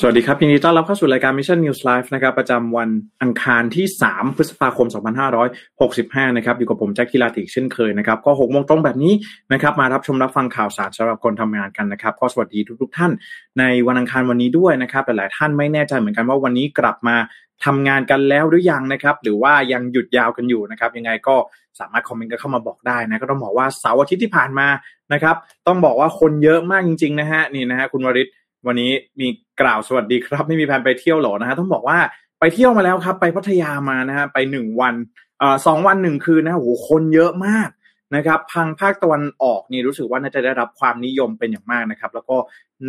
สวัสดีครับยินดีต้อนรับเข้าสู่รายการ Mission News Live นะครับประจำวันอังคารที่ 3 พฤษภาคม 2565 นะครับอยู่กับผมแจ็คกิลาติกเช่นเคยนะครับก็6โมงตรงแบบนี้นะครับมารับชมรับฟังข่าวสารสำหรับคนทำงานกันนะครับก็สวัสดีทุก ๆ ท่าน ในวันอังคารวันนี้ด้วยนะครับหลายๆท่านไม่แน่ใจเหมือนกันว่าวันนี้กลับมาทำงานกันแล้วหรือยังนะครับหรือว่ายังหยุดยาวกันอยู่นะครับยังไงก็สามารถคอมเมนต์กันเข้ามาบอกได้นะก็ต้องบอกว่าเสาร์อาทิตย์ที่ผ่านมานะครับต้องบอกว่าคนเยอะมากจริงๆนะฮะนี่นะฮะคุณวริศ วันนี้มีกล่าวสวัสดีครับ ไม่มีแผนไปเที่ยวหรอนะฮะต้องบอกว่าไปเที่ยวมาแล้วครับ ไปพัทยามานะฮะไปหนึ่งวันเอ่อสองวันหนึ่งคืนนะโหคนเยอะมากนะครับพังภาคตะวันออกนี่รู้สึกว่าน่าจะได้รับความนิยมเป็นอย่างมากนะครับ แล้วก็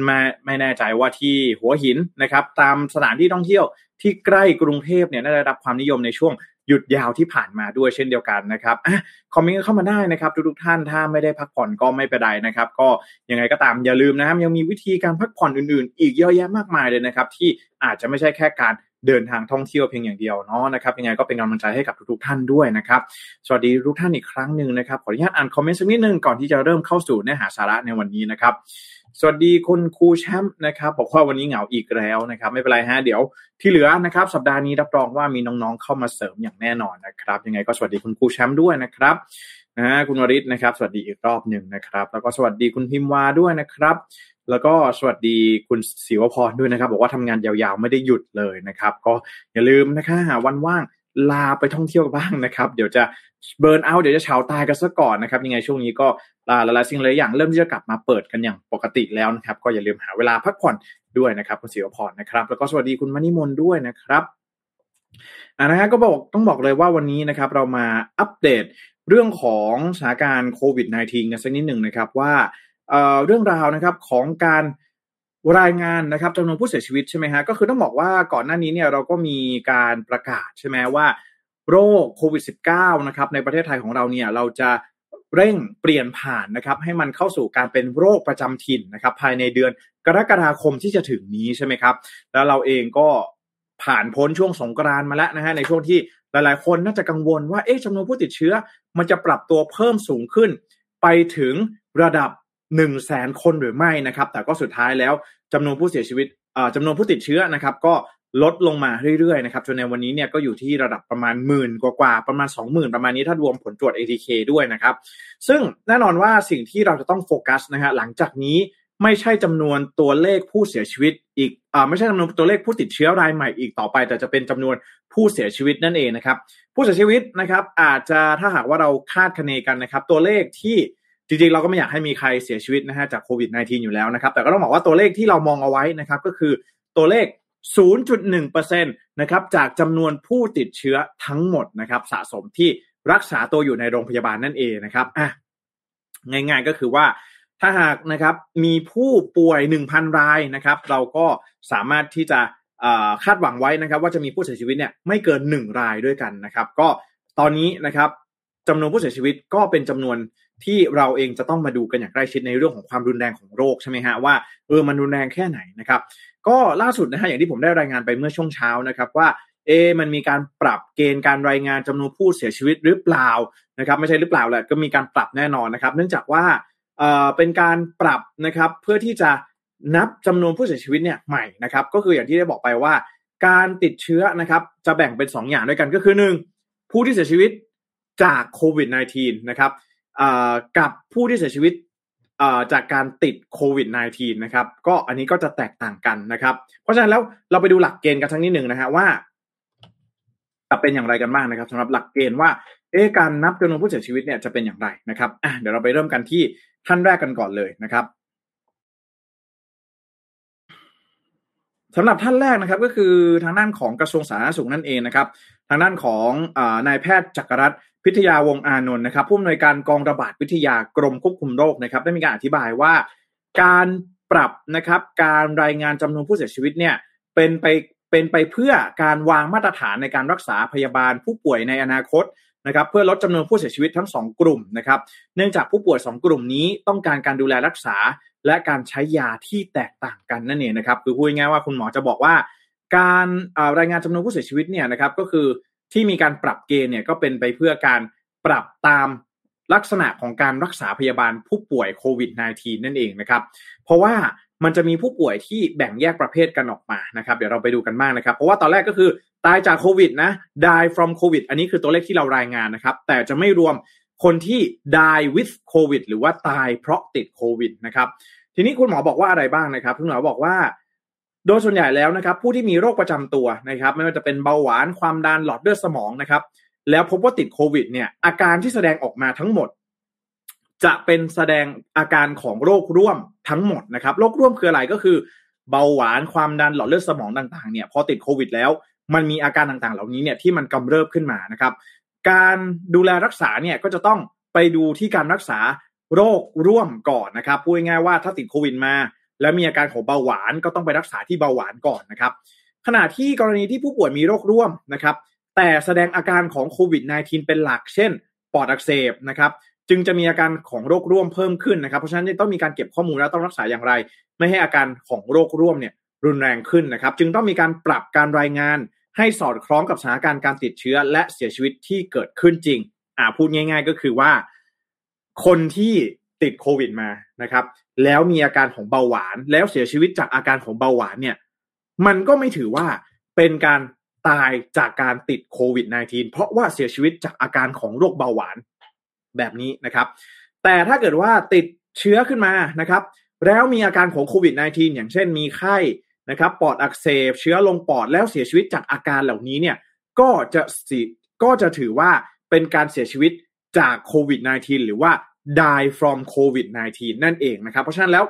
ไม่ไม่แน่ใจว่าที่หัวหินนะครับ ตามสถานที่ท่องเที่ยวที่ใกล้กรุงเทพเนี่ยน่าจะได้รับความนิยมในช่วง หยุดยาวที่ผ่านมาด้วยเช่นเดียวกันนะครับอคอมเมนต์เข้ามาได้นะครับทุกๆท่านถ้าไม่ได้พักผ่อนก็ไม่เป็นไรนะครับ ก็ยังไงก็ตามอย่าลืมนะครับยังมีวิธีการพักผ่อนอื่นๆ อีกเยอะแยะมากมายเลยนะครับ ที่อาจจะไม่ใช่แค่การเดินทางท่องเที่ยวเพียงอย่างเดียวเนาะนะครับยังไงก็เป็นกำลังใจให้กับทุกๆท่านด้วยนะครับสวัสดีทุกท่านอีกครั้งหนึ่งนะครับขออนุญาตอ่านคอมเมนต์สักนิดนึงก่อนที่จะเริ่มเข้าสู่เนื้อหาสาระในวันนี้นะครับ สวัสดีคุณครูแชมป์นะครับบอกว่าวันนี้เหงาอีกแล้วนะครับ ไม่เป็นไรฮะเดี๋ยวที่เหลือนะครับ สัปดาห์นี้รับรองว่ามีน้องๆเข้ามาเสริมอย่างแน่นอนนะครับ ยังไงก็สวัสดีคุณครูแชมป์ด้วยนะครับนะฮะคุณวริศนะครับ สวัสดีอีกรอบหนึ่งนะครับ แล้วก็สวัสดีคุณพิมวาด้วยนะครับ แล้วก็สวัสดีคุณศิวพรด้วยนะครับ บอกว่าทำงานยาวๆไม่ได้หยุดเลยนะครับ ก็อย่าลืมนะคะหาวันว่าง ลาไปท่องเที่ยวบ้างนะครับ เดี๋ยวจะเบิร์นเอาเดี๋ยวจะเฉาตายกันซะก่อนนะครับ ยังไงช่วงนี้ก็หลายๆสิ่งหลายอย่างเริ่มที่จะกลับมาเปิดกันอย่างปกติแล้วนะครับ ก็อย่าลืมหาเวลาพักผ่อนด้วยนะครับคุณศิวพรนะครับ แล้วก็สวัสดีคุณมณีมนด้วยนะครับอ่านะฮะก็บอกต้องบอกเลยว่าวันนี้นะครับ เรามาอัปเดตเรื่องของสถานการณ์โควิด -19 กันสักนิดหนึ่งนะครับว่าเเรื่องราวนะครับของการ รายงานนะครับจำนวนผู้เสียชีวิตใช่ไหมฮะก็คือต้องบอกว่าก่อนหน้านี้เนี่ยเราก็มีการประกาศใช่ไหมว่า โรคโควิด -19 นะครับในประเทศไทยของเราเนี่ยเราจะเร่งเปลี่ยนผ่านนะครับให้มันเข้าสู่การเป็นโรคประจำถิ่นนะครับภายในเดือนกรกฎาคมที่จะถึงนี้ใช่ไหมครับ แล้วเราเองก็ผ่านพ้นช่วงสงกรานต์มาแล้วนะฮะในช่วงที่หลายๆ คนน่าจะกังวลว่าเอ๊ะจำนวนผู้ติดเชื้อ มันจะปรับตัวเพิ่มสูงขึ้น ไปถึงระดับ 1นึ่งแสนคนหรือไม่นะครับ แต่ก็สุดท้ายแล้วจำนวนผู้เสียชีวิตจำนวนผู้ติดเชื้อนะครับ ก็ลดลงมาเรื่อยๆนะครับจนในวันนี้เนี่ยก็อยู่ที่ระดับประมาณหมื่นกว่าๆประมาณ 20,000 ประมาณนี้ถ้ารวมผลตรวจ ATK ด้วยนะครับ ซึ่งแน่นอนว่าสิ่งที่เราจะต้องโฟกัสนะฮะหลังจากนี้ไม่ใช่จำนวนตัวเลขผู้เสียชีวิตอีกอ่าไม่ใช่จำนวนตัวเลขผู้ติดเชื้อรายใหม่อีกต่อไป แต่จะเป็นจำนวนผู้เสียชีวิตนั่นเองนะครับ ผู้เสียชีวิตนะครับ อาจจะถ้าหากว่าเราคาดคะเนกันนะครับ ตัวเลขที่ จริงๆ เราก็ไม่อยากให้มีใครเสียชีวิตนะฮะจากโควิด -19 อยู่แล้วนะครับ แต่ก็ต้องบอกว่าตัวเลขที่เรามองเอาไว้นะครับก็คือตัวเลข 0.1%นะครับจากจำนวนผู้ติดเชื้อทั้งหมดนะครับสะสมที่รักษาตัวอยู่ในโรงพยาบาลนั่นเองนะครับอะง่ายๆก็คือว่าถ้าหากนะครับมีผู้ป่วย 1,000 รายนะครับ เราก็สามารถที่จะคาดหวังไว้นะครับ ว่าจะมีผู้เสียชีวิตเนี่ยไม่เกิน 1 รายด้วยกันนะครับ ก็ตอนนี้นะครับจำนวนผู้เสียชีวิตก็เป็นจำนวน ที่เราเองจะต้องมาดูกันอย่างใกล้ชิดในเรื่องของความรุนแรงของโรคใช่ไหมฮะว่าเออมันรุนแรงแค่ไหนนะครับก็ล่าสุดนะฮะอย่างที่ผมได้รายงานไปเมื่อช่วงเช้านะครับว่าเอมันมีการปรับเกณฑ์การรายงานจำนวนผู้เสียชีวิตหรือเปล่านะครับไม่ใช่หรือเปล่าแหละก็มีการปรับแน่นอนนะครับ เนื่องจากว่าเออเป็นการปรับนะครับเพื่อที่จะนับจำนวนผู้เสียชีวิตเนี่ยใหม่นะครับก็คืออย่างที่ได้บอกไปว่า การติดเชื้อนะครับจะแบ่งเป็น 2 อย่างด้วยกันก็คือ 1 ผู้ที่เสียชีวิตจากโควิด -19 นะครับ กับผู้ที่เสียชีวิตจากการติดโควิด -19 นะครับ ก็อันนี้ก็จะแตกต่างกันนะครับ เพราะฉะนั้นแล้วเราไปดูหลักเกณฑ์กันทั้งนิดหนึ่งนะฮะว่าจะเป็นอย่างไรกันบ้างนะครับสำหรับหลักเกณฑ์ว่าเอ๊การนับจำนวนผู้เสียชีวิตเนี่ยจะเป็นอย่างไรนะครับอะเดี๋ยวเราไปเริ่มกันที่ท่านแรกกันก่อนเลยนะครับ สำหรับท่านแรกนะครับก็คือทางด้านของกระทรวงสาธารณสุขนั่นเองนะครับ ทางด้านของอนายแพทย์จักรรัตน์พิทยาวงอานนท์นะครับผู้อำนวยการกองระบาดวิทยากรมควบคุมโรคนะครับ ได้มีการอธิบายว่า การปรับนะครับการรายงานจำนวนผู้เสียชีวิตเนี่ยเป็นไปเป็นไปเพื่อการวางมาตรฐานในการรักษาพยาบาลผู้ป่วยในอนาคตนะครับเพื่อลดจำนวนผู้เสียชีวิตทั้ง 2 กลุ่มนะครับ เนื่องจากผู้ป่วย 2 กลุ่มนี้ต้องการการดูแลรักษา และการใช้ยาที่แตกต่างกันนั่นเองนะครับคือพูดง่ายว่าคุณหมอจะบอกว่า การรายงานจำนวนผู้เสียชีวิตเนี่ยนะครับก็คือที่มีการปรับเกณฑ์เนี่ยก็เป็นไปเพื่อการปรับตามลักษณะของการรักษาพยาบาลผู้ป่วยโควิด -19 นั่นเองนะครับ เพราะว่ามันจะมีผู้ป่วยที่แบ่งแยกประเภทกันออกมานะครับ เดี๋ยวเราไปดูกันบ้างนะครับ เพราะว่าตอนแรกก็คือตายจากโควิดนะ die from covid อันนี้คือตัวเลขที่เรารายงานนะครับ แต่จะไม่รวม คนที่ die with covid หรือว่าตายเพราะติดโควิดนะครับ ทีนี้คุณหมอบอกว่าอะไรบ้างนะครับ คุณหมอบอกว่า โดยส่วนใหญ่แล้วนะครับ ผู้ที่มีโรคประจำตัวนะครับ ไม่ว่าจะเป็นเบาหวานความดันหลอดเลือดสมองนะครับ แล้วพบว่าติดโควิด เนี่ย อาการที่แสดงออกมาทั้งหมด จะเป็นแสดงอาการของโรคร่วมทั้งหมดนะครับ โรคร่วมคืออะไรก็คือเบาหวานความดันหลอดเลือดสมองต่างๆเนี่ยพอติดโควิดแล้วมันมีอาการต่างๆ เหล่านี้เนี่ยที่มันกำเริบขึ้นมานะครับ การดูแลรักษาเนี่ยก็จะต้องไปดูที่การรักษาโรคร่วมก่อนนะครับพูดง่ายๆว่าถ้าติดโควิดมา แล้วมีอาการของเบาหวานก็ต้องไปรักษาที่เบาหวานก่อนนะครับ ขณะที่กรณีที่ผู้ป่วยมีโรคร่วมนะครับ แต่แสดงอาการของโควิด -19 เป็นหลักเช่น ปอดอักเสบนะครับจึงจะมีอาการของโรคร่วมเพิ่มขึ้นนะครับ เพราะฉะนั้นต้องมีการเก็บข้อมูลแล้วต้องรักษาอย่างไร ไม่ให้อาการของโรคร่วมเนี่ยรุนแรงขึ้นนะครับ จึงต้องมีการปรับการรายงาน ให้สอดคล้องกับสถานการณ์การติดเชื้อ และเสียชีวิตที่เกิดขึ้นจริง อ่าพูดง่าย ๆ ก็คือว่า คนที่ติดโควิดมานะครับ แล้วมีอาการของเบาหวาน แล้วเสียชีวิตจากอาการของเบาหวานเนี่ย มันก็ไม่ถือว่าเป็นการตายจากการติดโควิด -19 เพราะว่าเสียชีวิตจากอาการของโรคเบาหวานแบบนี้นะครับ แต่ถ้าเกิดว่าติดเชื้อขึ้นมานะครับ แล้วมีอาการของโควิด -19 อย่างเช่นมีไข้ นะครับปอดอักเสบเชื้อลงปอดแล้วเสียชีวิตจากอาการเหล่านี้เนี่ยก็จะสิก็จะถือว่าเป็นการเสียชีวิตจากโควิด -19 หรือว่า die from covid 19นั่นเองนะครับ เพราะฉะนั้นแล้ว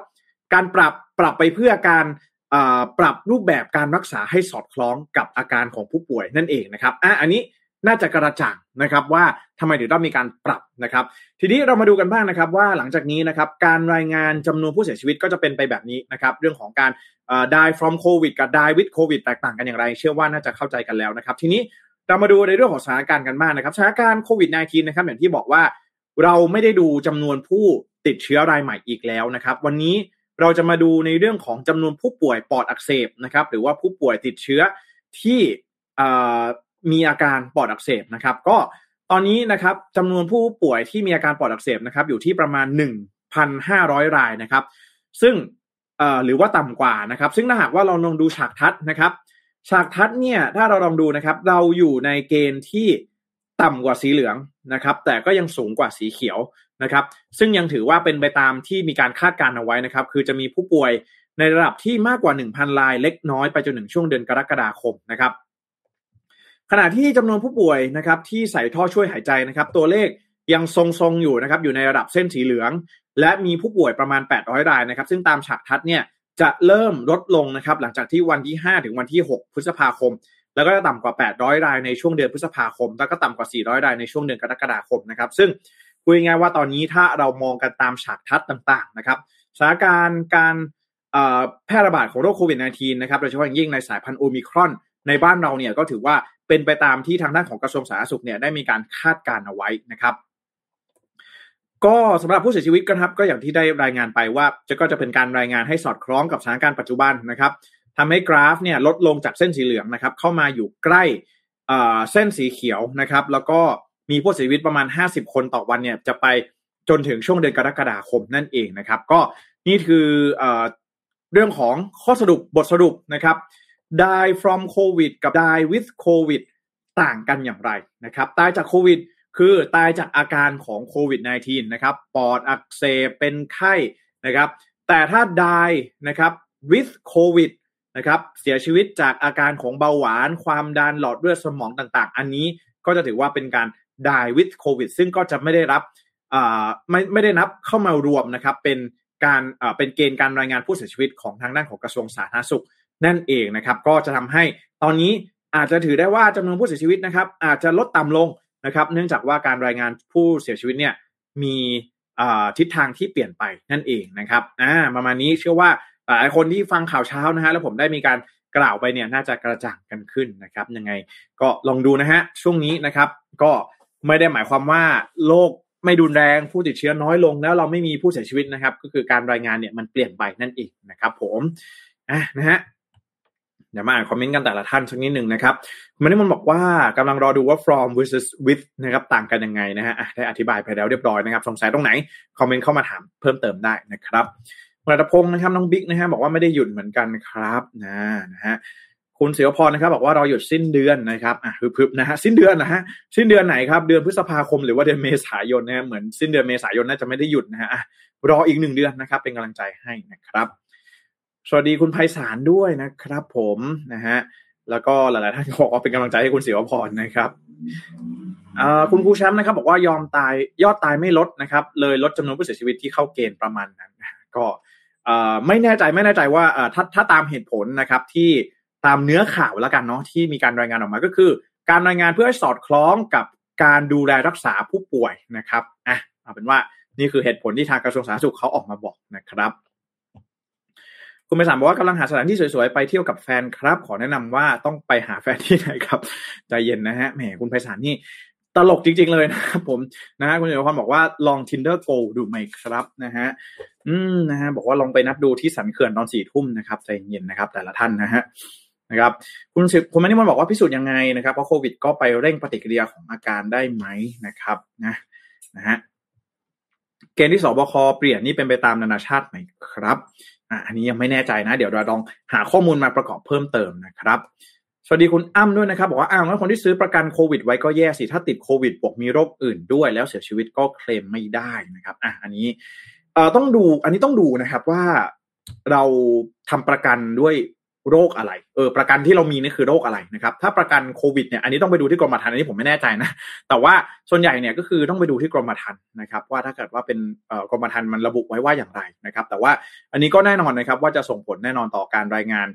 การปรับปรับไปเพื่อการปรับรูปแบบการรักษาให้สอดคล้องกับอาการของผู้ป่วยนั่นเองนะครับอะอันนี้ น่าจะกระจ่างนะครับว่าทำไมถึงต้องมีการปรับนะครับ ทีนี้เรามาดูกันบ้างนะครับว่าหลังจากนี้นะครับการรายงานจำนวนผู้เสียชีวิตก็จะเป็นไปแบบนี้นะครับเรื่องของการ die from covid กับ die with covid แตกต่างกันอย่างไร เชื่อว่าน่าจะเข้าใจกันแล้วนะครับ ทีนี้เรามาดูในเรื่องของสถานการณ์กันบ้างนะครับสถานการณ์โควิด -19 นะครับอย่างที่บอกว่าเราไม่ได้ดูจำนวนผู้ติดเชื้อรายใหม่อีกแล้วนะครับ วันนี้เราจะมาดูในเรื่องของจำนวนผู้ป่วยปอดอักเสบนะครับหรือว่าผู้ป่วยติดเชื้อที่ มีอาการปอดอักเสบนะครับ ก็ตอนนี้นะครับจำนวนผู้ป่วยที่มีอาการปอดอักเสบนะครับ อยู่ที่ประมาณ 1,500 รายนะครับ ซึ่งหรือว่าต่ำกว่านะครับ ซึ่งถ้าหากว่าเราลองดูฉากทัดนะครับฉากทัดเนี่ยถ้าเราลองดูนะครับ เราอยู่ในเกณฑ์ที่ต่ำกว่าสีเหลืองนะครับ แต่ก็ยังสูงกว่าสีเขียวนะครับ ซึ่งยังถือว่าเป็นไปตามที่มีการคาดการณ์เอาไว้นะครับ คือจะมีผู้ป่วยในระดับที่มากกว่า 1,000รายเล็กน้อยไปจนถึงช่วงเดือนกรกฎาคมนะครับ ขณะที่จำนวนผู้ป่วยนะครับที่ใส่ท่อช่วยหายใจนะครับ ตัวเลขยังทรงๆอยู่นะครับอยู่ในระดับเส้นสีเหลือง และมีผู้ป่วยประมาณ 800 รายนะครับ ซึ่งตามฉากทัดเนี่ยจะเริ่มลดลงนะครับ หลังจากที่วันที่ 5 ถึงวันที่ 6 พฤษภาคม แล้วก็จะต่ำกว่า 800 รายในช่วงเดือนพฤษภาคม แล้วก็ต่ำกว่า 400 รายในช่วงเดือนกรกฎาคมนะครับ ซึ่งพูดง่ายๆว่าตอนนี้ถ้าเรามองกันตามฉากทัดต่างๆนะครับสถานการณ์การแพร่ระบาดของโรคโควิด -19 นะครับโดยเฉพาะอย่างยิ่งในสายพันธุ์โอมิครอนในบ้านเราเนี่ยก็ถือว่า เป็นไปตามที่ทางด้านของกระทรวงสาธารณสุขเนี่ยได้มีการคาดการเอาไว้นะครับ ก็สำหรับผู้เสียชีวิตก็ครับก็อย่างที่ได้รายงานไปว่า จะก็จะเป็นการรายงานให้สอดคล้องกับสถานการณ์ปัจจุบันนะครับทำให้กราฟเนี่ยลดลงจากเส้นสีเหลืองนะครับ เข้ามาอยู่ใกล้เส้นสีเขียวนะครับ แล้วก็มีผู้เสียชีวิตประมาณ 50 คนต่อวันเนี่ยจะไปจนถึงช่วงเดือนกรกฎาคมนั่นเองนะครับ ก็นี่คือเรื่องของข้อสรุปบทสรุปนะครับ die from covid กับ die with covid ต่างกันอย่างไรนะครับ ตายจากโควิด คือตายจากอาการของโควิด -19 นะครับ ปอดอักเสบเป็นไข้นะครับ แต่ถ้า die นะครับ with covid นะครับเสียชีวิตจากอาการของเบาหวาน ความดันหลอดเลือดสมองต่างๆ อันนี้ก็จะถือว่าเป็นการ die with covid ซึ่งก็จะไม่ได้รับไม่ไม่ได้นับเข้ามารวมนะครับเป็นการเป็นเกณฑ์การรายงานผู้เสียชีวิตของทางด้านของกระทรวงสาธารณสุข นั่นเองนะครับ ก็จะทำให้ตอนนี้อาจจะถือได้ว่าจำนวนผู้เสียชีวิตนะครับ อาจจะลดต่ำลงนะครับ เนื่องจากว่าการรายงานผู้เสียชีวิตเนี่ยมีทิศทางที่เปลี่ยนไปนั่นเองนะครับอ่าประมาณนี้เชื่อว่าหลายคนที่ฟังข่าวเช้านะฮะแล้วผมได้มีการกล่าวไปเนี่ยน่าจะกระจ่างกันขึ้นนะครับ ยังไงก็ลองดูนะฮะช่วงนี้นะครับ ก็ไม่ได้หมายความว่าโลกไม่ดุนแรงผู้ติดเชื้อน้อยลง แล้วเราไม่มีผู้เสียชีวิตนะครับ ก็คือการรายงานเนี่ยมันเปลี่ยนไปนั่นเองนะครับ ผมอะนะฮะ เดี๋ยวมาอ่านคอมเมนต์กันแต่ละท่านสักนิดหนึ่งนะครับมันนี่มันบอกว่ากำลังรอดูว่า from versus with นะครับต่างกันยังไงนะฮะได้อธิบายไปแล้วเรียบร้อยนะครับสงสัยตรงไหนคอมเมนต์เข้ามาถามเพิ่มเติมได้นะครับประดพงศ์นะครับน้องบิ๊กนะฮะบอกว่าไม่ได้หยุดเหมือนกันครับนะนะฮะคุณเสียวพรนะครับบอกว่าเราหยุดสิ้นเดือนนะครับอะพึบๆนะฮะสิ้นเดือนนะฮะสิ้นเดือนไหนครับเดือนพฤษภาคมหรือว่าเดือนเมษายนนะฮะเหมือนสิ้นเดือนเมษายนน่าจะไม่ได้หยุดนะฮะรออีกหนึ่งเดือนนะครับ เป็นกำลังใจให้นะครับ สวัสดีคุณไพศาลด้วยนะครับ ผมนะฮะแล้วก็หลาย ๆ ท่านก็บอกว่าเป็นกำลังใจให้คุณเสียวพรนะครับคุณครูแชมป์นะครับ บอกว่ายอมตายยอดตายไม่ลดนะครับ เลยลดจำนวนผู้เสียชีวิตที่เข้าเกณฑ์ประมาณนั้นก็ไม่แน่ใจไม่แน่ใจว่าถ้าถ้าตามเหตุผลนะครับที่ตามเนื้อข่าวแล้วกันเนาะที่มีการรายงานออกมาก็คือ การรายงานเพื่อให้สอดคล้องกับการดูแลรักษาผู้ป่วยนะครับอะเอาเป็นว่านี่คือเหตุผลที่ทางกระทรวงสาธารณสุขเขาออกมาบอกนะครับ คุณไปสามบอกว่ากำลังหาสถานที่สวยๆ ไปเที่ยวกับแฟนครับ ขอแนะนำว่าต้องไปหาแฟนที่ไหนครับใจเย็นนะฮะแหมคุณไพศาลนี่ตลกจริง ๆ เลยนะครับผมนะฮะคุณเอกพรบอกว่าลอง tinder go ดูไหมครับนะฮะอืมนะฮะบอกว่าลองไปนัดดูที่สันเขื่อนตอนสี่ทุ่มนะครับใจเย็นนะครับ แต่ละท่านนะฮะนะครับคุณสิคุณมานิมนบอกว่าพิสูจน์ยังไงนะครับเพราะโควิดก็ไปเร่งปฏิกิริยาของอาการได้ไหมนะครับนะนะฮะเกณฑ์ที่สบคเปลี่ยนนี่เป็นไปตามนานาชาติไหมครับ อะอันนี้ยังไม่แน่ใจนะ เดี๋ยวเราลองหาข้อมูลมาประกอบเพิ่มเติมนะครับสวัสดีคุณอ้ำด้วยนะครับ บอกว่าอ้าวแล้วคนที่ซื้อประกันโควิดไว้ก็แย่สิ ถ้าติดโควิดบวกมีโรคอื่นด้วย แล้วเสียชีวิตก็เคลมไม่ได้นะครับอะอันนี้เอ่อต้องดูอันนี้ต้องดูนะครับว่าเราทำประกันด้วย โรคอะไร เออ ประกันที่เรามีนี่คือโรคอะไรนะครับ ถ้าประกันโควิดเนี่ย อันนี้ต้องไปดูที่กรมธรรม์อันนี้ผมไม่แน่ใจนะ แต่ว่าส่วนใหญ่เนี่ยก็คือต้องไปดูที่กรมธรรม์นะครับ ว่าถ้าเกิดว่าเป็นเอ่อกรมธรรม์มันระบุไว้ว่าอย่างไรนะครับ แต่ว่าอันนี้ก็แน่นอนนะครับ ว่าจะส่งผลแน่นอนต่อการรายงาน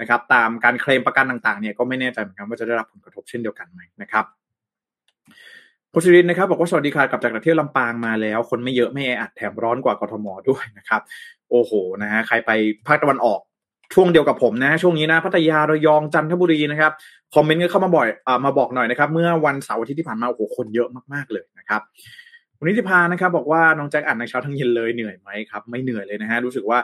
นะครับ ตามการเคลมประกันต่างๆ เนี่ยก็ไม่แน่ใจเหมือนกันว่าจะได้รับผลกระทบเช่นเดียวกันไหมนะครับพุชรินนะครับบอกว่าสวัสดีค่ะกลับจากเที่ยวลำปางมาแล้ว คนไม่เยอะไม่แออัดแถมร้อนกว่ากทมด้วยนะครับ โอ้โหนะฮะใครไปภาคตะวันออก ช่วงเดียวกับผมนะช่วงนี้นะพัทยาระยองจันทบุรีนะครับคอมเมนต์ก็เข้ามาบ่อยอมาบอกหน่อยนะครับ เมื่อวันเสาร์อาทิตย์ที่ผ่านมาโอ้โหคนเยอะมากๆเลยนะครับคุณนิติพานะครับ บอกว่าน้องแจ็คอ่านในเช้าทั้งเย็นเลยเหนื่อยไหมครับไม่เหนื่อยเลยนะฮะรู้สึกว่า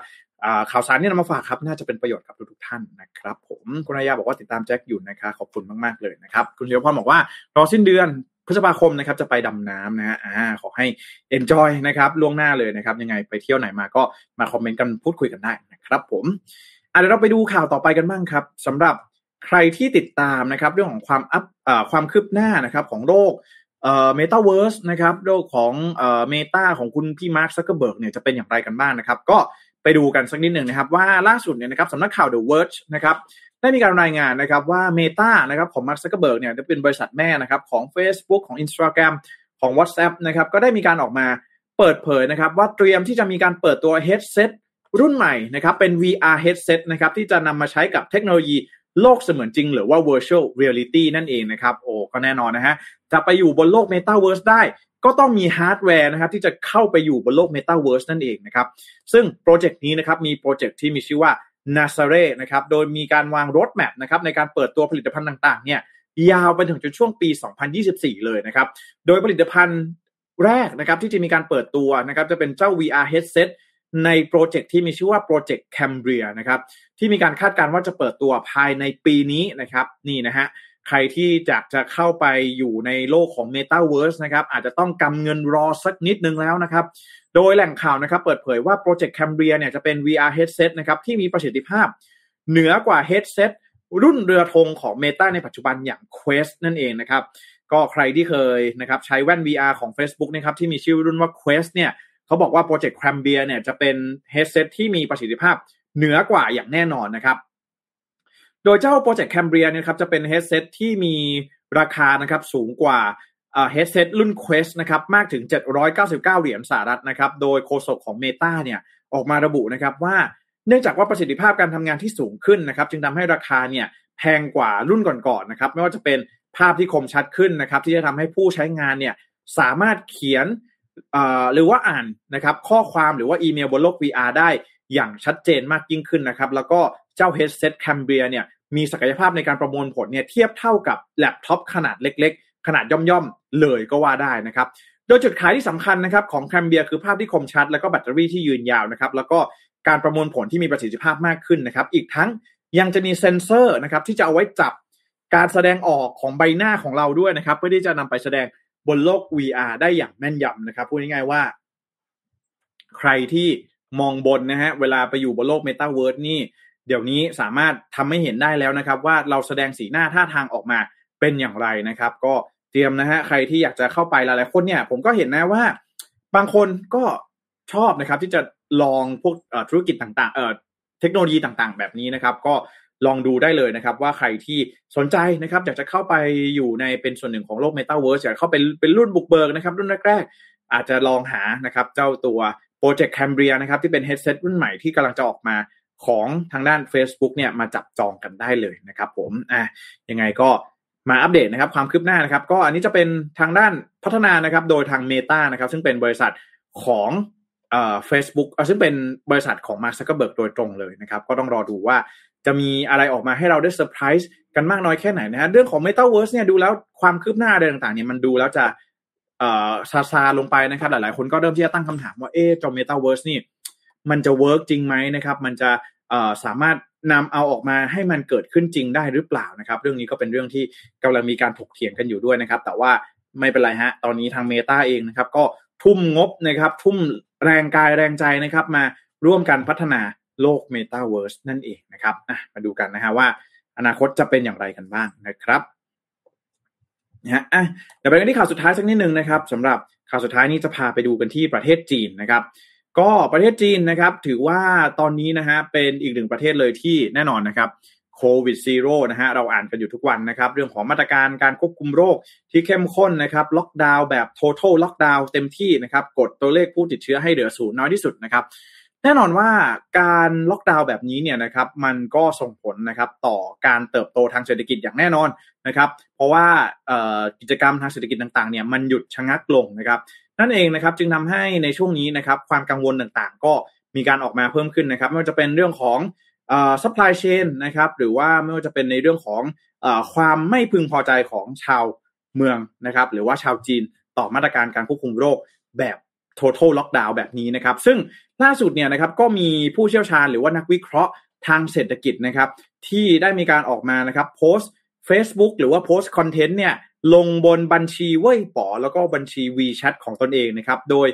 ข่าวสารนี่นำมาฝากครับน่าจะเป็นประโยชน์กับทุกท่านนะครับ ผมคุณอายาบอกว่าติดตามแจ็คอยู่นะคะขอบคุณมากๆเลยนะครับ คุณเลียวพรบอกว่ารอสิ้นเดือนพฤษภาคมนะครับจะไปดำน้ำนะฮะอ่าขอให้ enjoy นะครับล่วงหน้าเลยนะครับ ยังไงไปเที่ยวไหนมาก็มาคอมเมนต์กันพูดคุยกันได้นะครับ ผม เดี๋ยวเราไปดูข่าวต่อไปกันบ้างครับสำหรับใครที่ติดตามนะครับ เรื่องของความอัพความคืบหน้านะครับของโลกเมตาเวิร์สนะครับโลกของ Meta ของคุณพี่ Mark Zuckerberg เนี่ยจะเป็นอย่างไรกันบ้างนะครับ ก็ไปดูกันสักนิดหนึ่งนะครับ ว่าล่าสุดเนี่ยนะครับสำนักข่าว The Verge นะครับได้มีการรายงานนะครับว่า Meta นะครับของ Mark Zuckerberg เนี่ยจะเป็นบริษัทแม่นะครับของ Facebook ของ Instagram ของ WhatsApp นะครับก็ได้มีการออกมาเปิดเผยนะครับว่าเตรียมที่จะมีการเปิดตัว headset รุ่นใหม่นะครับเป็น VR headset นะครับที่จะนำมาใช้กับเทคโนโลยีโลกเสมือนจริง หรือว่า virtual reality นั่นเองนะครับโอ้ก็แน่นอนนะฮะจะไปอยู่บนโลก Metaverse ได้ก็ต้องมีฮาร์ดแวร์นะครับที่จะเข้าไปอยู่บนโลก Metaverse นั่นเองนะครับซึ่งโปรเจกต์นี้นะครับมีโปรเจกต์ที่มีชื่อว่า n a s a r e นะครับโดยมีการวาง roadmap นะครับในการเปิดตัวผลิตภัณฑ์ต่างๆเนี่ยยาวไปถึงจนช่วงปี 2024 เลยนะครับ โดยผลิตภัณฑ์แรกนะครับที่จะมีการเปิดตัวนะครับจะเป็นเจ้า VR headset ในโปรเจกต์ที่มีชื่อว่าโปรเจกต์ Cambria นะครับที่มีการคาดการณ์ว่าจะเปิดตัวภายในปีนี้นะครับนี่นะฮะใครที่อยากจะเข้าไปอยู่ในโลกของ Metaverse นะครับอาจจะต้องกำเงินรอสักนิดนึงแล้วนะครับโดยแหล่งข่าวนะครับเปิดเผยว่าโปรเจกต์ Cambria เนี่ยจะเป็น VR headset นะครับที่มีประสิทธิภาพเหนือกว่า headset รุ่นเรือธงของ Meta ในปัจจุบันอย่าง Quest นั่นเองนะครับก็ใครที่เคยนะครับใช้แว่น VR ของ Facebook นะครับที่มีชื่อรุ่นว่า Quest เนี่ย เขาบอกว่าโปรเจกต์ Cambria เนี่ยจะเป็น headset ที่มีประสิทธิภาพเหนือกว่าอย่างแน่นอนนะครับ โดยเจ้าโปรเจกต์ Cambria เนี่ยครับจะเป็น headset ที่มีราคานะครับสูงกว่า headset รุ่น Quest นะครับมากถึง 799 เหรียญสหรัฐนะครับโดยโฆษกของ Meta เนี่ยออกมาระบุนะครับว่าเนื่องจากว่าประสิทธิภาพการทำงานที่สูงขึ้นนะครับ จึงทำให้ราคาเนี่ยแพงกว่ารุ่นก่อนๆนะครับ ไม่ว่าจะเป็นภาพที่คมชัดขึ้นนะครับ ที่จะทำให้ผู้ใช้งานเนี่ยสามารถเขียน หรือว่าอ่านนะครับข้อความหรือว่าอีเมลบนโลก VR ได้อย่างชัดเจนมากยิ่งขึ้นนะครับ แล้วก็เจ้า headset Cambria เนี่ยมีศักยภาพในการประมวลผลเนี่ยเทียบเท่ากับแล็ปท็อปขนาดเล็กๆ ขนาดย่อมๆ เลยก็ว่าได้นะครับ โดยจุดขายที่สำคัญนะครับของ Cambria คือภาพที่คมชัด แล้วก็แบตเตอรี่ที่ยืนยาวนะครับ แล้วก็การประมวลผลที่มีประสิทธิภาพมากขึ้นนะครับ อีกทั้งยังจะมีเซ็นเซอร์นะครับที่จะเอาไว้จับการแสดงออกของใบหน้าของเราด้วยนะครับ เพื่อที่จะนำไปแสดง บนโลก VR ได้อย่างแม่นยำนะครับ พูดง่ายๆว่า ใครที่มองบนนะฮะ เวลาไปอยู่บนโลกเมตาเวิร์นี่ เดี๋ยวนี้สามารถทำให้เห็นได้แล้วนะครับ ว่าเราแสดงสีหน้าท่าทางออกมาเป็นอย่างไรนะครับ ก็เตรียมนะฮะ ใครที่อยากจะเข้าไปหลายๆคนเนี่ย ผมก็เห็นนะว่า บางคนก็ชอบนะครับ ที่จะลองพวกธุรกิจต่างๆเทคโนโลยีต่างๆ แบบนี้นะครับ ก็ ลองดูได้เลยนะครับ ว่าใครที่สนใจนะครับอยากจะเข้าไปอยู่ในเป็นส่วนหนึ่งของโลกเมตาเวิร์สอยากเข้าไปเป็นรุ่นบุกเบิกนะครับ รุ่นแรกๆอาจจะลองหานะครับ เจ้าตัวโปรเจกต์ Cambria นะครับที่เป็น headset รุ่นใหม่ที่กำลังจะออกมาของทางด้าน Facebook เนี่ยมาจับจองกันได้เลยนะครับผมอะยังไงก็มาอัปเดตนะครับความคืบหน้านะครับ ก็อันนี้จะเป็นทางด้านพัฒนานะครับ โดยทาง Meta นะครับ ซึ่งเป็นบริษัทของเอ่อ Facebook ซึ่งเป็นบริษัทของ Mark Zuckerberg โดยตรงเลยนะครับ ก็ต้องรอดูว่า จะมีอะไรออกมาให้เราได้เซอร์ไพรส์กันมากน้อยแค่ไหนนะฮะเรื่องของ Metaverse เนี่ยดูแล้วความคืบหน้าอะไรต่างๆเนี่ยมันดูแล้วจะเอ่อซาซาลงไปนะครับ หลายๆ คนก็เริ่มที่จะตั้งคำถามว่าเอ๊ะจอ Metaverse นี่ มันจะ work จริงไหมนะครับ มันจะเอ่อสามารถนำเอาออกมาให้มันเกิดขึ้นจริงได้หรือเปล่านะครับ เรื่องนี้ก็เป็นเรื่องที่กำลังมีการถกเถียงกันอยู่ด้วยนะครับ แต่ว่าไม่เป็นไรฮะตอนนี้ทาง Meta เองนะครับ ก็ทุ่มงบนะครับ ทุ่มแรงกายแรงใจนะครับ มาร่วมกันพัฒนา โลก Metaverse นั่นเองนะครับมาดูกันนะฮะว่าอนาคตจะเป็นอย่างไรกันบ้างนะครับนะฮะอะเดี๋ยวไปกันที่ข่าวสุดท้ายสักนิดหนึ่งนะครับสำหรับข่าวสุดท้ายนี้จะพาไปดูกันที่ประเทศจีนนะครับ ก็ประเทศจีนนะครับ ถือว่าตอนนี้นะฮะเป็นอีกหนึ่งประเทศเลยที่แน่นอนนะครับโควิดซีโร่นะฮะเราอ่านกันอยู่ทุกวันนะครับ เรื่องของมาตรการการควบคุมโรคที่เข้มข้นนะครับ ล็อกดาวน์แบบ total ล็อกดาวน์เต็มที่นะครับ กดตัวเลขผู้ติดเชื้อให้เหลือศูนย์น้อยที่สุดนะครับ แน่นอนว่าการล็อกดาวน์แบบนี้เนี่ยนะครับมันก็ส่งผลนะครับต่อการเติบโตทางเศรษฐกิจอย่างแน่นอนนะครับเพราะว่ากิจกรรมทางเศรษฐกิจต่างๆเนี่ยมันหยุดชะงักลงนะครับนั่นเองนะครับจึงทำให้ในช่วงนี้นะครับความกังวลต่างๆ ก็มีการออกมาเพิ่มขึ้นนะครับไม่ว่าจะเป็นเรื่องของอ่า supply chain นะครับหรือว่าไม่ว่าจะเป็นในเรื่องของอความไม่พึงพอใจของชาวเมืองนะครับหรือว่าชาวจีนต่อมาตรการการควบคุมโรคแบบ total lockdown แบบนี้นะครับ ซึ่งล่าสุดเนี่ยนะครับก็มีผู้เชี่ยวชาญหรือว่านักวิเคราะห์ทางเศรษฐกิจนะครับที่ได้มีการออกมานะครับโพสต์ Facebook หรือว่าโพสต์คอนเทนต์เนี่ยลงบนบัญชีเว่ยป๋อแล้วก็บัญชี WeChat ของตนเองนะครับโดย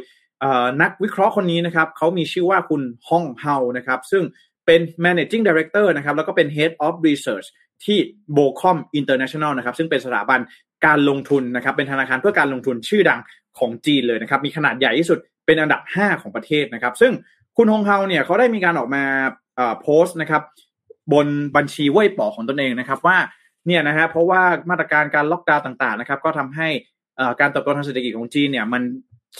นักวิเคราะห์คนนี้นะครับเขามีชื่อว่าคุณฮ่องเฮานะครับซึ่งเป็น managing director นะครับแล้วก็เป็น head of research ที่ Bocom International นะครับซึ่งเป็นสถาบันการลงทุนนะครับเป็นธนาคารเพื่อการลงทุนชื่อดัง ของจีนเลยนะครับ มีขนาดใหญ่ที่สุดเป็นอันดับ 5 ของประเทศนะครับ ซึ่งคุณฮงเฮาเนี่ยเขาได้มีการออกมาโพสต์นะครับ บนบัญชีเว่ยป๋อของตนเองนะครับว่าเนี่ยนะฮะเพราะว่ามาตรการการล็อกดาวน์ต่างๆนะครับ ก็ทำให้การเติบโตทางเศรษฐกิจของจีนเนี่ยมัน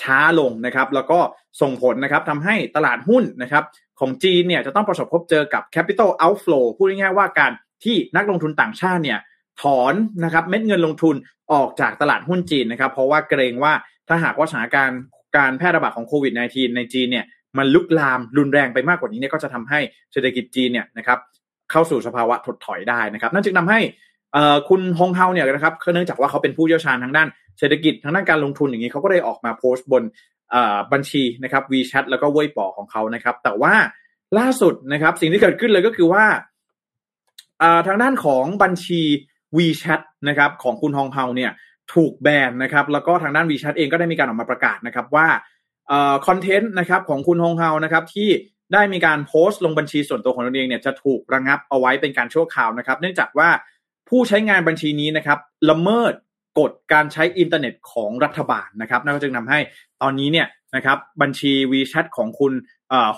ช้าลงนะครับ แล้วก็ส่งผลนะครับทำให้ตลาดหุ้นนะครับของจีนเนี่ยจะต้องประสบพบเจอกับ capital outflow พูดง่ายๆว่าการที่นักลงทุนต่างชาติเนี่ยถอนนะครับเม็ดเงินลงทุนออกจากตลาดหุ้นจีนนะครับ เพราะว่าเกรงว่า ถ้าหากว่าสถานการณ์การแพร่ระบาดของโควิด -19 ในจีนเนี่ยมันลุกลามรุนแรงไปมากกว่านี้เนี่ยก็จะทำให้เศรษฐกิจจีนเนี่ยนะครับเข้าสู่สภาวะถดถอยได้นะครับนั่นจึงทำให้คุณฮงเฮาเนี่ยนะครับเนื่องจากว่าเขาเป็นผู้เชี่ยวชาญทางด้านเศรษฐกิจทางด้านการลงทุนอย่างนี้เขาก็ได้ออกมาโพสต์บนบัญชีนะครับ WeChat แล้วก็เว่ยป๋อของเขานะครับ แต่ว่าล่าสุดนะครับสิ่งที่เกิดขึ้นเลยก็คือว่าทางด้านของบัญชี WeChat นะครับของคุณฮองเฮาเนี่ย ถูกแบนนะครับแล้วก็ทางด้าน WeChat เองก็ได้มีการออกมาประกาศนะครับว่าคอนเทนต์นะครับของคุณฮงเฮานะครับที่ได้มีการโพสต์ลงบัญชีส่วนตัวของตนเองเนี่ยจะถูกระงับเอาไว้เป็นการชั่วคราวนะครับ เนื่องจากว่าผู้ใช้งานบัญชีนี้นะครับละเมิดกฎการใช้อินเทอร์เน็ตของรัฐบาลนะครับนั่นก็จึงทำให้ตอนนี้เนี่ยนะครับบัญชี WeChat ของคุณ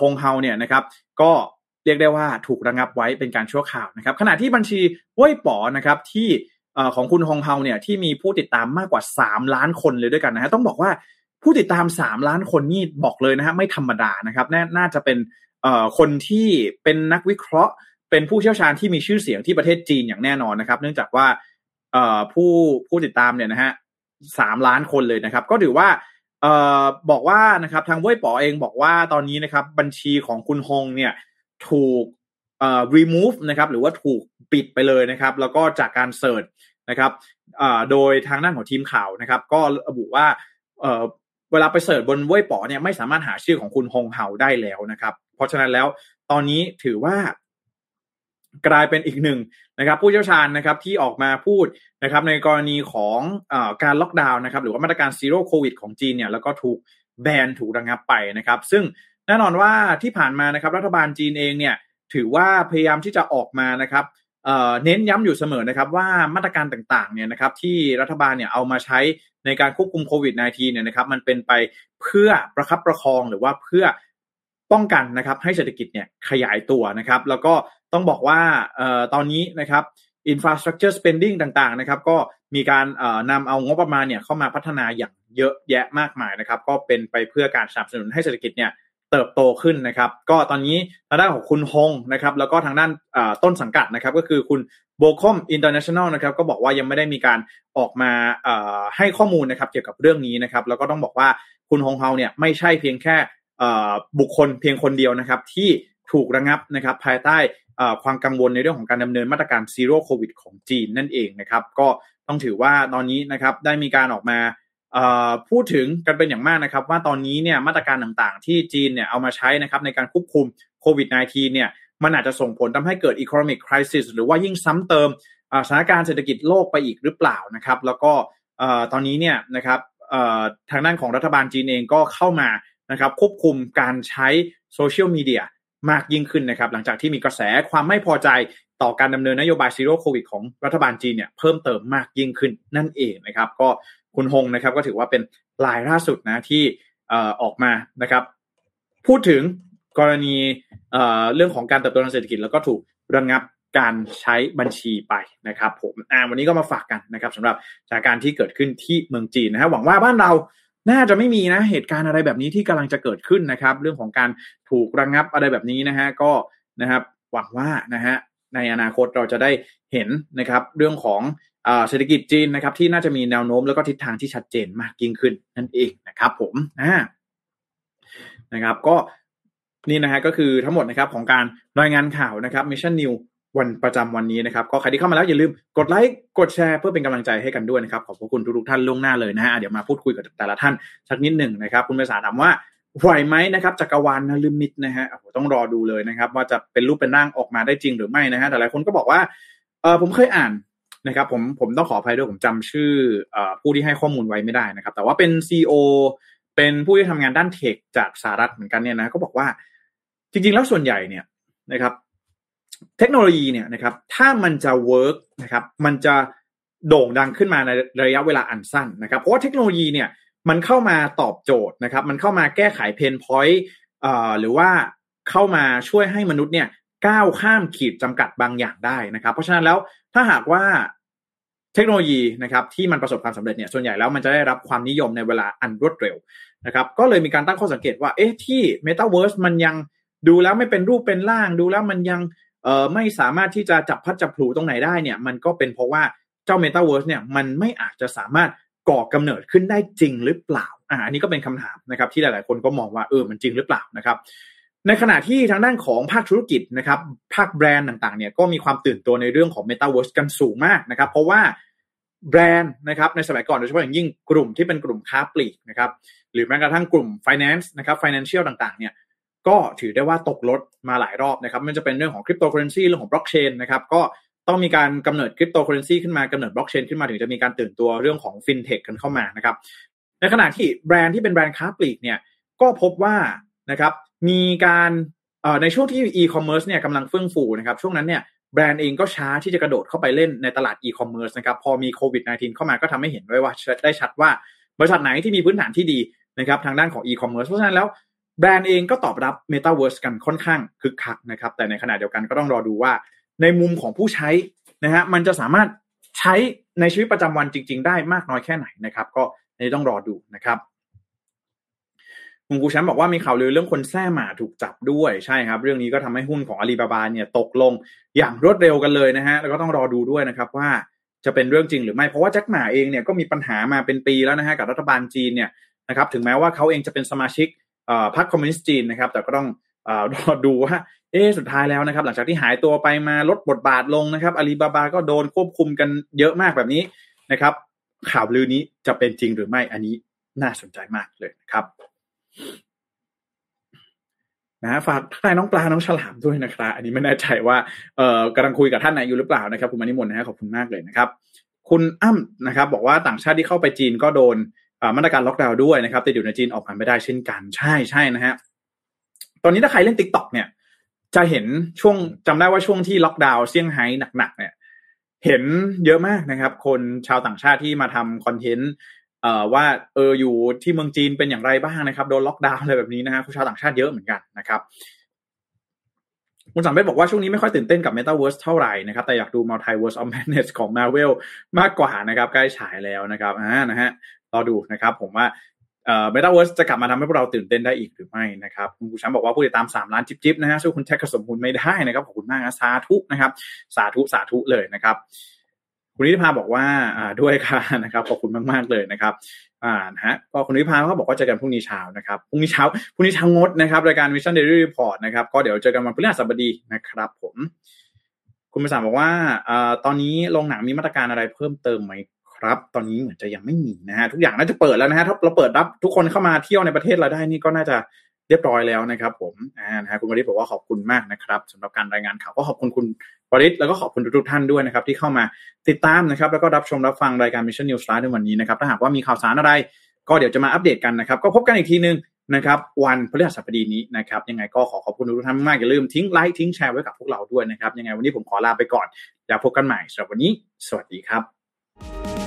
ฮงเฮาเนี่ยนะครับก็เรียกได้ว่าถูกระงับไว้เป็นการชั่วคราวนะครับ ขณะที่บัญชีเว่ยป๋อนะครับที่ ของคุณฮองเฮาเนี่ยที่มีผู้ติดตามมากกว่า 3 ล้านคนเลยด้วยกันนะฮะต้องบอกว่าผู้ติดตาม 3 ล้านคนนี่บอกเลยนะฮะไม่ธรรมดานะครับนน่าจะเป็นคนที่เป็นนักวิเคราะห์ เป็นผู้เชี่ยวชาญที่มีชื่อเสียงที่ประเทศจีนอย่างแน่นอนนะครับ เนื่องจากว่าผู้ผู้ติดตามเนี่ยนะฮะสามล้านคนเลยนะครับ ก็ถือว่าออบอกว่านะครับทางเว่ยป๋อเองบอกว่าตอนนี้นะครับ บัญชีของคุณฮงเนี่ยถูก อ่อ remove นะครับหรือว่าถูกปิดไปเลยนะครับ แล้วก็จากการเสิร์ชนะครับเอ่อโดยทางด้านของทีมข่าวนะครับ ก็ระบุว่าเอ่อเวลาไปเสิร์ชบนเว่ยป๋อเนี่ยไม่สามารถหาชื่อของคุณฮงเฮาได้แล้วนะครับ เพราะฉะนั้นแล้วตอนนี้ถือว่ากลายเป็นอีกหนึ่งนะครับ ผู้เชี่ยวชาญนะครับที่ออกมาพูดนะครับ ในกรณีของอการล็อกดาวน์นะครับ หรือว่ามาตรการซีโร่โควิดของจีนเนี่ยแล้วก็ถูกแบนถูกระงับไปนะครับ ซึ่งแน่นอนว่าที่ผ่านมานะครับ รัฐบาลจีนเองเนี่ย ถือว่าพยายามที่จะออกมานะครับเน้นย้ำอยู่เสมอนะครับว่ามาตรการต่างๆเนี่ยนะครับที่รัฐบาลเนี่ยเอามาใช้ในการควบคุมโควิด -19 เนี่ยนะครับมันเป็นไปเพื่อประคับประคองหรือว่าเพื่อป้องกันนะครับให้เศรษฐกิจเนี่ยขยายตัวนะครับ แล้วก็ต้องบอกว่าตอนนี้นะครับ infrastructure spending ต่างๆนะครับก็มีการนำเอางบประมาณเนี่ยเข้ามาพัฒนาอย่างเยอะแยะมากมายนะครับ ก็เป็นไปเพื่อการสนับสนุนให้เศรษฐกิจเนี่ย เติบโตขึ้นนะครับ ก็ตอนนี้ทางด้านของคุณฮงนะครับ แล้วก็ทางด้านต้นสังกัดนะครับ ก็คือคุณBOCOM International นะครับ ก็บอกว่ายังไม่ได้มีการออกมาให้ข้อมูลนะครับเกี่ยวกับเรื่องนี้นะครับ แล้วก็ต้องบอกว่าคุณฮงเฮาเนี่ยไม่ใช่เพียงแค่บุคคลเพียงคนเดียวนะครับ ที่ถูกระงับนะครับ ภายใต้ความกังวลในเรื่องของการดำเนินมาตรการซีโร่โควิดของจีนนั่นเองนะครับ ก็ต้องถือว่าตอนนี้นะครับได้มีการออกมา พูดถึงกันเป็นอย่างมากนะครับ ว่าตอนนี้เนี่ยมาตรการต่างๆ ที่จีนเนี่ยเอามาใช้นะครับในการควบคุมโควิด -19 เนี่ยมันอาจจะส่งผลทำให้เกิด economic crisis หรือว่ายิ่งซ้ำเติมสถานการณ์เศรษฐกิจโลกไปอีกหรือเปล่านะครับ แล้วก็ตอนนี้เนี่ยนะครับทางด้านของรัฐบาลจีนเองก็เข้ามานะครับควบคุมการใช้โซเชียลมีเดียมากยิ่งขึ้นนะครับ หลังจากที่มีกระแสความไม่พอใจ ต่อการดำเนินนโยบายซีโร่โควิดของรัฐบาลจีนเนี่ยเพิ่มเติมมากยิ่งขึ้นนั่นเองนะครับ ก็คุณฮงนะครับก็ถือว่าเป็นรายล่าสุดนะที่ออกมานะครับ พูดถึงกรณีเรื่องของการเติบโตทางเศรษฐกิจแล้วก็ถูกระงับการใช้บัญชีไปนะครับ ผมอ่าวันนี้ก็มาฝากกันนะครับสำหรับสถานการณ์ที่เกิดขึ้นที่เมืองจีนนะฮะหวังว่าบ้านเราน่าจะไม่มีนะเหตุการณ์อะไรแบบนี้ที่กำลังจะเกิดขึ้นนะครับ เรื่องของการถูกระงงับอะไรแบบนี้นะฮะก็นะครับหวังว่านะฮะ ในอนาคตเราจะได้เห็นนะครับเรื่องของเศรษฐกิจจีนนะครับที่น่าจะมีแนวโน้มแล้วก็ทิศทางที่ชัดเจนมากยิ่งขึ้นนั่นเองนะครับ ผมนะครับก็นี่นะฮะก็คือทั้งหมดนะครับของการรายงานข่าวนะครับ Mission New วันประจำวันนี้นะครับ ก็ใครที่เข้ามาแล้วอย่าลืมกดไลค์กดแชร์เพื่อเป็นกำลังใจให้กันด้วยนะครับ ขอบพระคุณทุกท่านล่วงหน้าเลยนะฮะเดี๋ยวมาพูดคุยกับแต่ละท่านสักนิดหนึ่งนะครับ คุณเมษาถามว่า ไหวไหมนะครับจักรวาลนฤมิตนะฮะต้องรอดูเลยนะครับ ว่าจะเป็นรูปเป็นร่างออกมาได้จริงหรือไม่นะฮะแต่หลายคนก็บอกว่าเออผมเคยอ่านนะครับผมผมต้องขออภัยด้วยผมจำชื่อผู้ที่ให้ข้อมูลไว้ไม่ได้นะครับ แต่ว่าเป็น CEO เป็นผู้ที่ทำงานด้าน tech จากสหรัฐเหมือนกันเนี่ยนะก็บอกว่าจริงๆแล้วส่วนใหญ่เนี่ยนะครับ เทคโนโลยีเนี่ยนะครับ ถ้ามันจะ work นะครับ มันจะโด่งดังขึ้นมาในระยะเวลาอันสั้นนะครับ เพราะว่าเทคโนโลยีเนี่ย มันเข้ามาตอบโจทย์นะครับ มันเข้ามาแก้ไข pain point หรือว่าเข้ามาช่วยให้มนุษย์เนี่ยก้าวข้ามขีดจำกัดบางอย่างได้นะครับ เพราะฉะนั้นแล้วถ้าหากว่าเทคโนโลยีนะครับที่มันประสบความสำเร็จเนี่ยส่วนใหญ่แล้วมันจะได้รับความนิยมในเวลาอันรวดเร็วนะครับ ก็เลยมีการตั้งข้อสังเกตว่าเอ๊ะที่ Metaverse มันยังดูแล้วไม่เป็นรูปเป็นร่างดูแล้วมันยังเอ่อไม่สามารถที่จะจับพัดจับผูตรงไหนได้เนี่ย มันก็เป็นเพราะว่าเจ้า Metaverse เนี่ยมันไม่อาจจะสามารถ ก่อกำเนิดขึ้นได้จริงหรือเปล่าอ่าอันนี้ก็เป็นคำถามนะครับที่หลาย ๆ คนก็มองว่าเออมันจริงหรือเปล่านะครับในขณะที่ทางด้านของภาคธุรกิจนะครับภาคแบรนด์ต่างๆเนี่ยก็มีความตื่นตัวในเรื่องของ Metaverse กันสูงมากนะครับเพราะว่าแบรนด์นะครับในสมัยก่อนโดยเฉพาะอย่างยิ่งกลุ่มที่เป็นกลุ่มค้าปลีกนะครับหรือแม้กระทั่งกลุ่ม finance นะครับ financial ต่างๆเนี่ยก็ถือได้ว่าตกรถมาหลายรอบนะครับมันจะเป็นเรื่องของคริปโตเคอเรนซีเรื่องของบล็อกเชนนะครับก็ ต้องมีการกำเนิดคริปโตเคอเรนซีขึ้นมากำเนิดบล็อกเชนขึ้นมาถึงจะมีการตื่นตัวเรื่องของฟินเทคกันเข้ามานะครับ ในขณะที่แบรนด์ที่เป็นแบรนด์ค้าปลีกเนี่ยก็พบว่านะครับมีการในช่วงที่อีคอมเมิร์ซเนี่ยกำลังเฟื่องฟูนะครับช่วงนั้นเนี่ยแบรนด์เองก็ช้าที่จะกระโดดเข้าไปเล่นในตลาดอีคอมเมิร์ซนะครับพอมีโควิด -19 เข้ามาก็ทำให้เห็นได้ว่าได้ชัดว่าบริษัทไหนที่มีพื้นฐานที่ดีนะครับทางด้านของอีคอมเมิร์ซเพราะฉะนั้นแล้วแบรนด์เองก็ตอบรับ Metaverse กันค่อนข้างคึกคักนะครับแต่ในขณะเดียวกันก็ต้องรอดูว่า ในมุมของผู้ใช้นะฮะมันจะสามารถใช้ในชีวิตประจำวันจริง ๆ ได้มากน้อยแค่ไหนนะครับ ก็นี่ต้องรอดูนะครับคุณกูแชมป์บอกว่ามีข่าวลือเรื่องคนแท้หมาถูกจับด้วยใช่ครับ เรื่องนี้ก็ทำให้หุ้นของอาลีบาบาเนี่ยตกลงอย่างรวดเร็วกันเลยนะฮะแล้วก็ต้องรอดูด้วยนะครับว่าจะเป็นเรื่องจริงหรือไม่เพราะว่าแจ็คหมาเองเนี่ยก็มีปัญหามาเป็นปีแล้วนะฮะกับรัฐบาลจีนเนี่ยนะครับถึงแม้ว่าเขาเองจะเป็นสมาชิกพรรคคอมมิวนิสต์จีนนะครับ แต่ก็ต้อง รอดูว่าเอ๊สุดท้ายแล้วนะครับ หลังจากที่หายตัวไปมาลดบทบาทลงนะครับอาลีบาบาก็โดนควบคุมกันเยอะมากแบบนี้นะครับ ข่าวลือนี้จะเป็นจริงหรือไม่อันนี้น่าสนใจมากเลยนะครับนะฝากท่านน้องปลาน้องฉลามด้วยนะครับ อันนี้ไม่แน่ใจว่าเอ่อกำลังคุยกับท่านไหนอยู่หรือเปล่านะครับคุณมานิมนต์นะฮะขอบคุณมากเลยนะครับ คุณอ้ำนะครับ บอกว่าต่างชาติที่เข้าไปจีนก็โดนมาตรการล็อกดาวน์ด้วยนะครับแต่อยู่ในจีนออกมาไม่ได้เช่นกัน ใช่ใช่นะฮะ ตอนนี้ถ้าใครเล่น TikTok เนี่ย จะเห็นช่วงจำได้ว่าช่วงที่ล็อกดาวน์เซี่ยงไฮ้หนักๆเนี่ย เห็นเยอะมากนะครับ คนชาวต่างชาติที่มาทำคอนเทนต์เอ่อว่าเอออยู่ที่เมืองจีนเป็นอย่างไรบ้างนะครับ โดนล็อกดาวน์อะไรแบบนี้นะฮะชาวต่างชาติเยอะเหมือนกันนะครับคุณสัมเบศบอกว่าช่วงนี้ไม่ค่อยตื่นเต้นกับ Metaverse เท่าไหร่นะครับ แต่อยากดู Multiverse of Madness ของ Marvel มากกว่านะครับ ใกล้ฉายแล้วนะครับอ่านะฮะรอดูนะครับ ผมว่า เอ่อ Metaverse จะกลับมาทำให้พวกเราตื่นเต้นได้อีกหรือไม่นะครับคุณผู้ชมบอกว่าผู้ติดตาม 3 ล้านจิ๊บๆนะฮะสู้คุณแท็กกระสมคุณไม่ได้นะครับขอบคุณมากนะสาธุนะครับ สาธุสาธุเลยนะครับ คุณนิติภาบอกว่าอ่าด้วยค่ะนะครับขอบคุณมากๆเลยนะครับอ่านะฮะก็คุณนิติภาเขาบอกว่าเจอกันพรุ่งนี้เช้านะครับพรุ่งนี้เช้าพรุ่งนี้เช้างดนะครับรายการ Mission Daily Report นะครับก็เดี๋ยวเจอกันวันพฤหัสบดีนะครับ ผม คุณประสานบอกว่าอ่าตอนนี้โรงหนังมีมาตรการอะไรเพิ่มเติมไหม ครับ ตอนนี้เหมือนจะยังไม่มีนะฮะทุกอย่างน่าจะเปิดแล้วนะฮะถ้าเราเปิดรับทุกคนเข้ามาเที่ยวในประเทศเราได้นี่ก็น่าจะเรียบร้อยแล้วนะครับ ผมอ่านะฮะคุณวริศบอกว่าขอบคุณมากนะครับสำหรับการรายงานข่าวก็ขอบคุณคุณวริศแล้วก็ขอบคุณทุกท่านด้วยนะครับ ที่เข้ามาติดตามนะครับ แล้วก็รับชมรับฟังรายการ Mission News Live ในวันนี้นะครับถ้าหากว่ามีข่าวสารอะไร ก็เดี๋ยวจะมาอัปเดตกันนะครับ ก็พบกันอีกทีนึงนะครับวันพฤหัสบดีนี้นะครับยังไงก็ขอขอบคุณทุกท่านมาก อย่าลืมทิ้งไลค์ทิ้งแชร์ไว้กับพวกเราด้วยนะครับ ยังไงวันนี้ผมขอลาไปก่อน แล้วพบกันใหม่สำหรับวันนี้ สวัสดีครับ